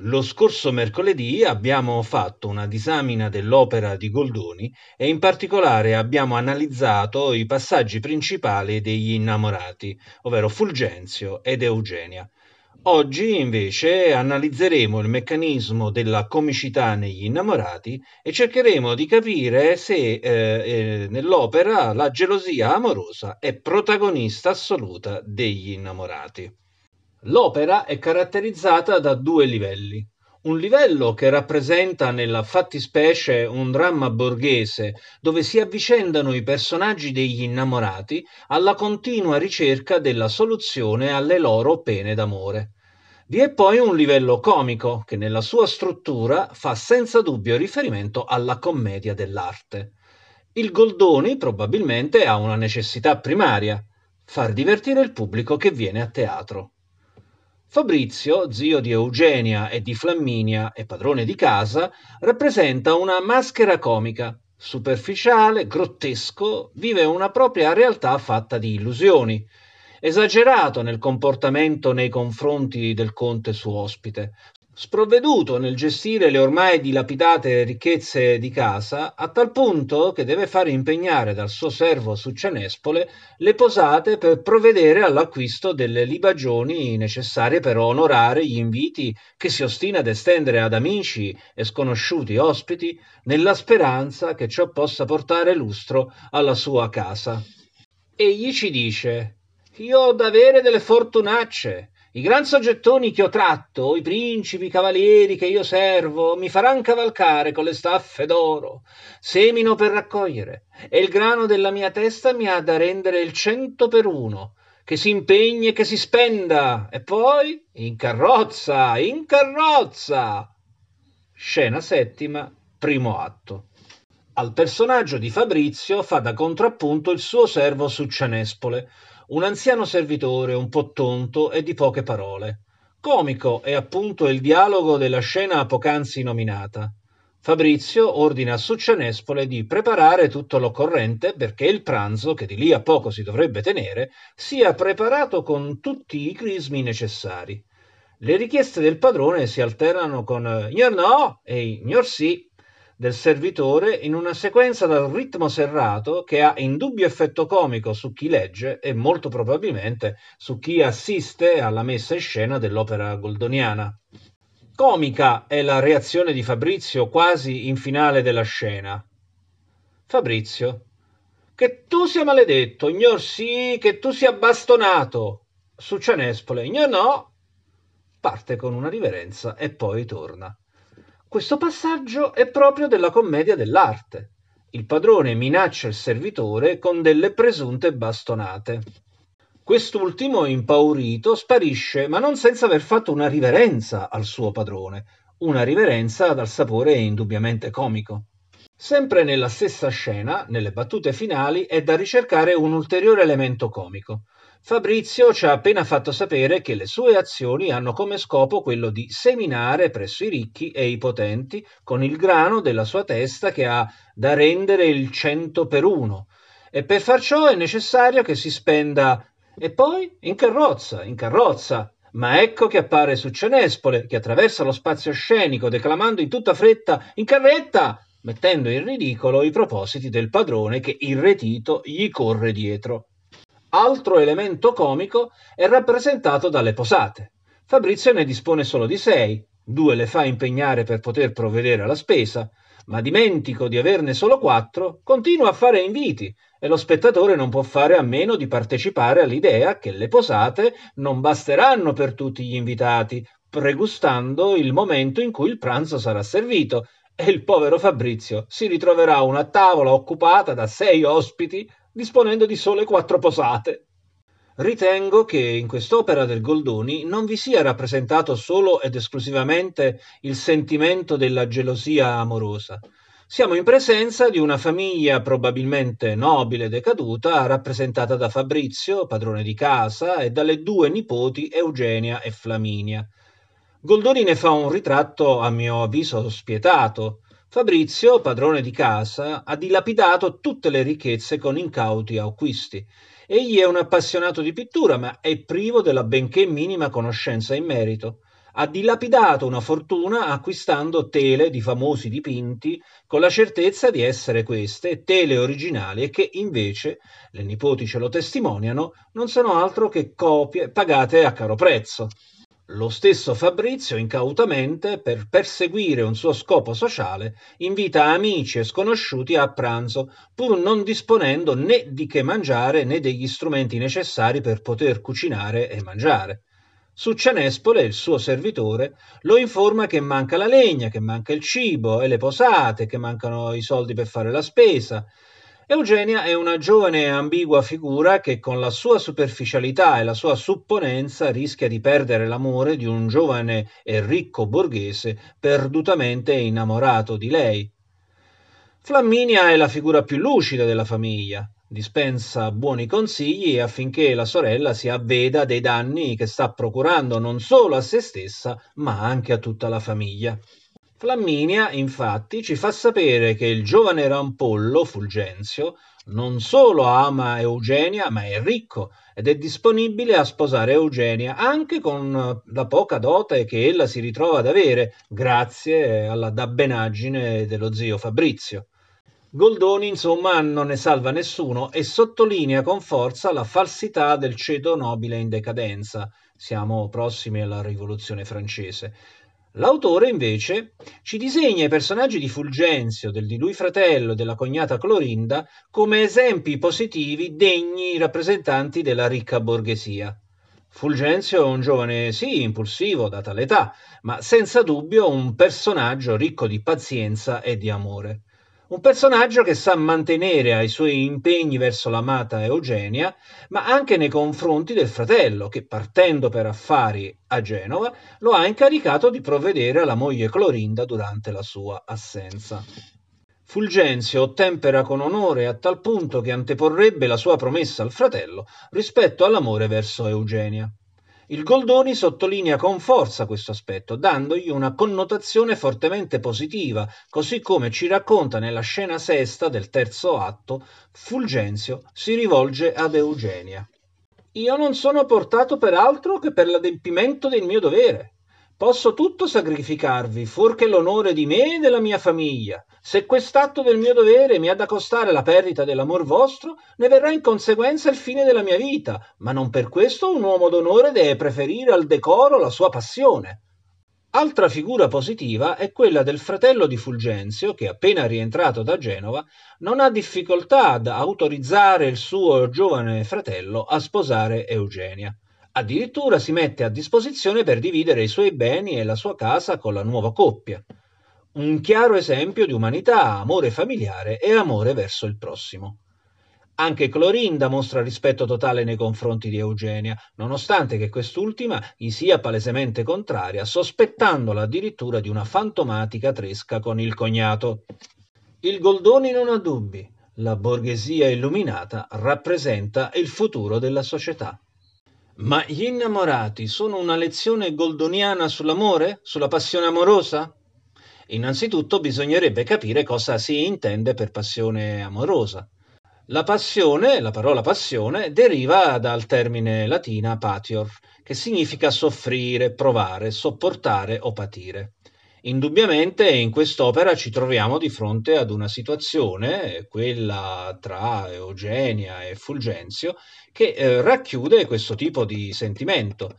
Lo scorso mercoledì abbiamo fatto una disamina dell'opera di Goldoni e in particolare abbiamo analizzato i passaggi principali degli innamorati, ovvero Fulgenzio ed Eugenia. Oggi invece analizzeremo il meccanismo della comicità negli innamorati e cercheremo di capire se eh, eh, nell'opera la gelosia amorosa è protagonista assoluta degli innamorati. L'opera è caratterizzata da due livelli. Un livello che rappresenta nella fattispecie un dramma borghese dove si avvicendano i personaggi degli innamorati alla continua ricerca della soluzione alle loro pene d'amore. Vi è poi un livello comico che nella sua struttura fa senza dubbio riferimento alla commedia dell'arte. Il Goldoni probabilmente ha una necessità primaria, far divertire il pubblico che viene a teatro. Fabrizio, zio di Eugenia e di Flamminia e padrone di casa, rappresenta una maschera comica, superficiale, grottesco, vive una propria realtà fatta di illusioni, esagerato nel comportamento nei confronti del conte suo ospite, sprovveduto nel gestire le ormai dilapidate ricchezze di casa, a tal punto che deve fare impegnare dal suo servo Succianespole le posate per provvedere all'acquisto delle libagioni necessarie per onorare gli inviti che si ostina ad estendere ad amici e sconosciuti ospiti, nella speranza che ciò possa portare lustro alla sua casa. Egli ci dice io ho da avere delle fortunacce i gran soggettoni che ho tratto, i principi, i cavalieri che io servo, mi faran cavalcare con le staffe d'oro, semino per raccogliere, e il grano della mia testa mi ha da rendere il cento per uno, che si impegni e che si spenda, e poi in carrozza, in carrozza. Scena settima, primo atto. Al personaggio di Fabrizio fa da contrappunto il suo servo Succianespole, un anziano servitore un po' tonto e di poche parole. Comico è appunto il dialogo della scena poc'anzi nominata. Fabrizio ordina a Succianespole di preparare tutto l'occorrente perché il pranzo, che di lì a poco si dovrebbe tenere, sia preparato con tutti i crismi necessari. Le richieste del padrone si alternano con Ignor no e Ignor sì, del servitore in una sequenza dal ritmo serrato che ha indubbio effetto comico su chi legge e molto probabilmente su chi assiste alla messa in scena dell'opera goldoniana. Comica è la reazione di Fabrizio quasi in finale della scena. Fabrizio. Che tu sia maledetto, ignor sì, che tu sia bastonato. Su Cianespole, ignor no. Parte con una riverenza e poi torna. Questo passaggio è proprio della commedia dell'arte. Il padrone minaccia il servitore con delle presunte bastonate. Quest'ultimo, impaurito, sparisce, ma non senza aver fatto una riverenza al suo padrone, una riverenza dal sapore indubbiamente comico. Sempre nella stessa scena, nelle battute finali, è da ricercare un ulteriore elemento comico. Fabrizio ci ha appena fatto sapere che le sue azioni hanno come scopo quello di seminare presso i ricchi e i potenti con il grano della sua testa che ha da rendere il cento per uno. E per far ciò è necessario che si spenda e poi in carrozza, in carrozza. Ma ecco che appare Succenespole, che attraversa lo spazio scenico, declamando in tutta fretta in carretta, mettendo in ridicolo i propositi del padrone che irretito gli corre dietro. Altro elemento comico è rappresentato dalle posate. Fabrizio ne dispone solo di sei, due le fa impegnare per poter provvedere alla spesa, ma dimentico di averne solo quattro, continua a fare inviti e lo spettatore non può fare a meno di partecipare all'idea che le posate non basteranno per tutti gli invitati, pregustando il momento in cui il pranzo sarà servito e il povero Fabrizio si ritroverà una tavola occupata da sei ospiti disponendo di sole quattro posate. Ritengo che in quest'opera del Goldoni non vi sia rappresentato solo ed esclusivamente il sentimento della gelosia amorosa. Siamo in presenza di una famiglia probabilmente nobile decaduta, rappresentata da Fabrizio, padrone di casa, e dalle due nipoti Eugenia e Flaminia. Goldoni ne fa un ritratto, a mio avviso, spietato, Fabrizio, padrone di casa, ha dilapidato tutte le ricchezze con incauti acquisti. Egli è un appassionato di pittura, ma è privo della benché minima conoscenza in merito. ha dilapidato una fortuna acquistando tele di famosi dipinti con la certezza di essere queste tele originali e che invece, le nipoti ce lo testimoniano, non sono altro che copie pagate a caro prezzo. Lo stesso Fabrizio, incautamente, per perseguire un suo scopo sociale, invita amici e sconosciuti a pranzo, pur non disponendo né di che mangiare né degli strumenti necessari per poter cucinare e mangiare. Su Cianespole, il suo servitore, lo informa che manca la legna, che manca il cibo e le posate, che mancano i soldi per fare la spesa, Eugenia è una giovane e ambigua figura che con la sua superficialità e la sua supponenza rischia di perdere l'amore di un giovane e ricco borghese perdutamente innamorato di lei. Flamminia è la figura più lucida della famiglia, dispensa buoni consigli affinché la sorella si avveda dei danni che sta procurando non solo a se stessa, ma anche a tutta la famiglia. Flamminia, infatti, ci fa sapere che il giovane rampollo Fulgenzio non solo ama Eugenia, ma è ricco ed è disponibile a sposare Eugenia anche con la poca dote che ella si ritrova ad avere, grazie alla dabbenaggine dello zio Fabrizio. Goldoni, insomma, non ne salva nessuno e sottolinea con forza la falsità del ceto nobile in decadenza. Siamo prossimi alla rivoluzione francese L'autore, invece, ci disegna i personaggi di Fulgenzio, del di lui fratello e della cognata Clorinda come esempi positivi degni rappresentanti della ricca borghesia. Fulgenzio è un giovane, sì, impulsivo, data l'età, ma senza dubbio un personaggio ricco di pazienza e di amore. Un personaggio che sa mantenere ai suoi impegni verso l'amata Eugenia, ma anche nei confronti del fratello, che partendo per affari a Genova lo ha incaricato di provvedere alla moglie Clorinda durante la sua assenza. Fulgenzio ottempera con onore a tal punto che anteporrebbe la sua promessa al fratello rispetto all'amore verso Eugenia. Il Goldoni sottolinea con forza questo aspetto, dandogli una connotazione fortemente positiva, così come ci racconta nella scena sesta del terzo atto, Fulgenzio si rivolge ad Eugenia. Io non sono portato per altro che per l'adempimento del mio dovere. Posso tutto sacrificarvi, fuorché l'onore di me e della mia famiglia. Se quest'atto del mio dovere mi ha da costare la perdita dell'amor vostro, ne verrà in conseguenza il fine della mia vita, ma non per questo un uomo d'onore deve preferire al decoro la sua passione. Altra figura positiva è quella del fratello di Fulgenzio, che appena rientrato da Genova non ha difficoltà ad autorizzare il suo giovane fratello a sposare Eugenia. Addirittura si mette a disposizione per dividere i suoi beni e la sua casa con la nuova coppia. Un chiaro esempio di umanità, amore familiare e amore verso il prossimo. Anche Clorinda mostra rispetto totale nei confronti di Eugenia, nonostante che quest'ultima gli sia palesemente contraria, sospettandola addirittura di una fantomatica tresca con il cognato. Il Goldoni non ha dubbi. La borghesia illuminata rappresenta il futuro della società. Ma gli innamorati sono una lezione goldoniana sull'amore? Sulla passione amorosa? Innanzitutto bisognerebbe capire cosa si intende per passione amorosa. La passione, la parola passione, deriva dal termine latina patior, che significa soffrire, provare, sopportare o patire. Indubbiamente in quest'opera ci troviamo di fronte ad una situazione, quella tra Eugenia e Fulgenzio, che eh, racchiude questo tipo di sentimento.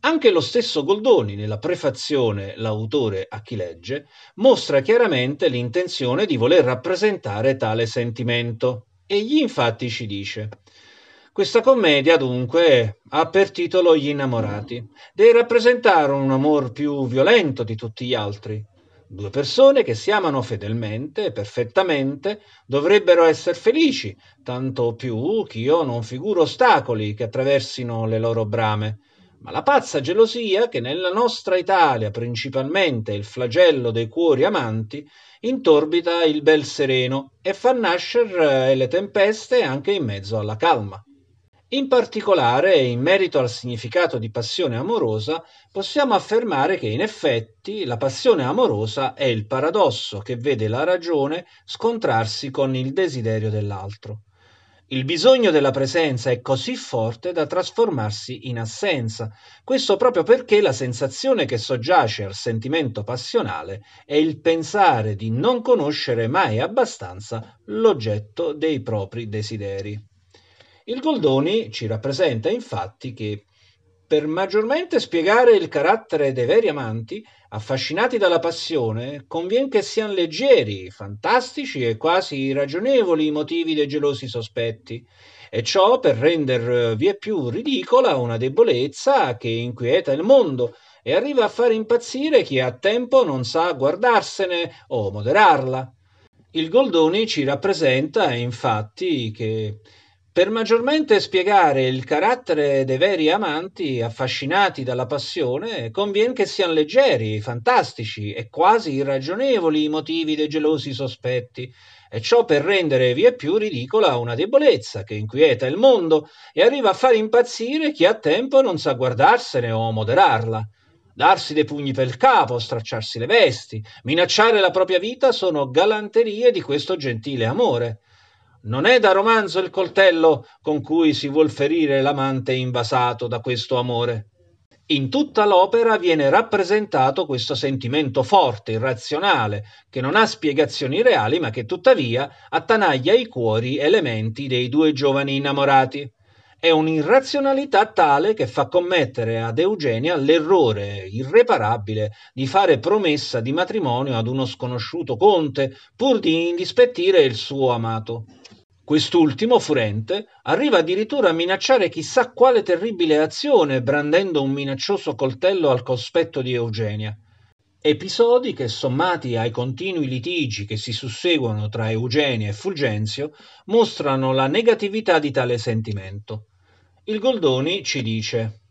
Anche lo stesso Goldoni, nella prefazione L'autore a chi legge, mostra chiaramente l'intenzione di voler rappresentare tale sentimento. Egli infatti ci dice questa commedia, dunque, ha per titolo Gli innamorati. Deve rappresentare un amor più violento di tutti gli altri. Due persone che si amano fedelmente e perfettamente dovrebbero essere felici, tanto più che io non figuro ostacoli che attraversino le loro brame. Ma la pazza gelosia, che nella nostra Italia principalmente è il flagello dei cuori amanti, intorbita il bel sereno e fa nascere le tempeste anche in mezzo alla calma. In particolare, in merito al significato di passione amorosa, possiamo affermare che in effetti la passione amorosa è il paradosso che vede la ragione scontrarsi con il desiderio dell'altro. Il bisogno della presenza è così forte da trasformarsi in assenza, questo proprio perché la sensazione che soggiace al sentimento passionale è il pensare di non conoscere mai abbastanza l'oggetto dei propri desideri. Il Goldoni ci rappresenta infatti che per maggiormente spiegare il carattere dei veri amanti, affascinati dalla passione, convien che siano leggeri, fantastici e quasi irragionevoli i motivi dei gelosi sospetti, e ciò per render vie più ridicola una debolezza che inquieta il mondo e arriva a far impazzire chi a tempo non sa guardarsene o moderarla. Il Goldoni ci rappresenta infatti che per maggiormente spiegare il carattere dei veri amanti affascinati dalla passione, convien che siano leggeri, fantastici e quasi irragionevoli i motivi dei gelosi sospetti, e ciò per rendere via più ridicola una debolezza che inquieta il mondo e arriva a far impazzire chi a tempo non sa guardarsene o moderarla. Darsi dei pugni per il capo, stracciarsi le vesti, minacciare la propria vita sono galanterie di questo gentile amore non è da romanzo il coltello con cui si vuol ferire l'amante invasato da questo amore. In tutta l'opera viene rappresentato questo sentimento forte, irrazionale, che non ha spiegazioni reali, ma che tuttavia attanaglia i cuori elementi dei due giovani innamorati. È un'irrazionalità tale che fa commettere ad Eugenia l'errore irreparabile di fare promessa di matrimonio ad uno sconosciuto conte pur di indispettire il suo amato. Quest'ultimo, furente, arriva addirittura a minacciare chissà quale terribile azione brandendo un minaccioso coltello al cospetto di Eugenia. Episodi che, sommati ai continui litigi che si susseguono tra Eugenia e Fulgenzio, mostrano la negatività di tale sentimento. Il Goldoni ci dice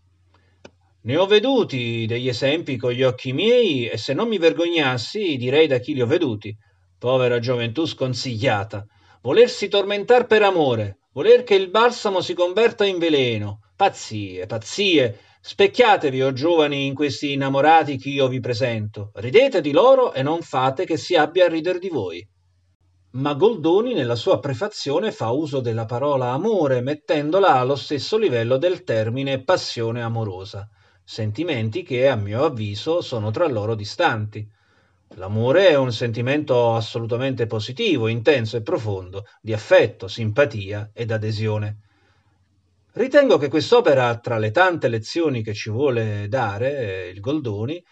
ne ho veduti degli esempi con gli occhi miei e se non mi vergognassi direi da chi li ho veduti. Povera gioventù sconsigliata. Volersi tormentar per amore, voler che il balsamo si converta in veleno. Pazzie, pazzie. Specchiatevi, o oh giovani, in questi innamorati che io vi presento. Ridete di loro e non fate che si abbia a rider di voi ma Goldoni nella sua prefazione fa uso della parola amore mettendola allo stesso livello del termine passione amorosa, sentimenti che a mio avviso sono tra loro distanti. L'amore è un sentimento assolutamente positivo, intenso e profondo, di affetto, simpatia ed adesione. Ritengo che quest'opera, tra le tante lezioni che ci vuole dare il Goldoni,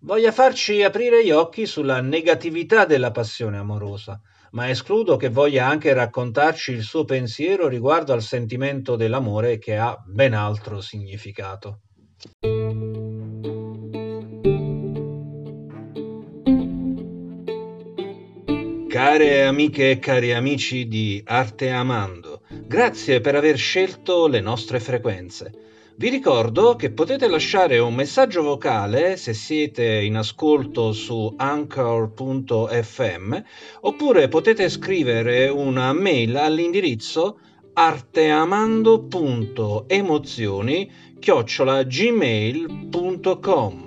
voglia farci aprire gli occhi sulla negatività della passione amorosa, ma escludo che voglia anche raccontarci il suo pensiero riguardo al sentimento dell'amore che ha ben altro significato. Care amiche e cari amici di Arte Amando, grazie per aver scelto le nostre frequenze. Vi ricordo che potete lasciare un messaggio vocale se siete in ascolto su anchor.fm oppure potete scrivere una mail all'indirizzo arteamando.emozioni chiocciolagmail.com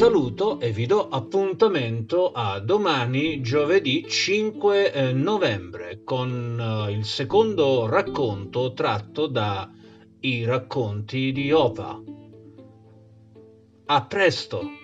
saluto e vi do appuntamento a domani giovedì 5 eh, novembre con eh, il secondo racconto tratto da I racconti di Opa. A presto!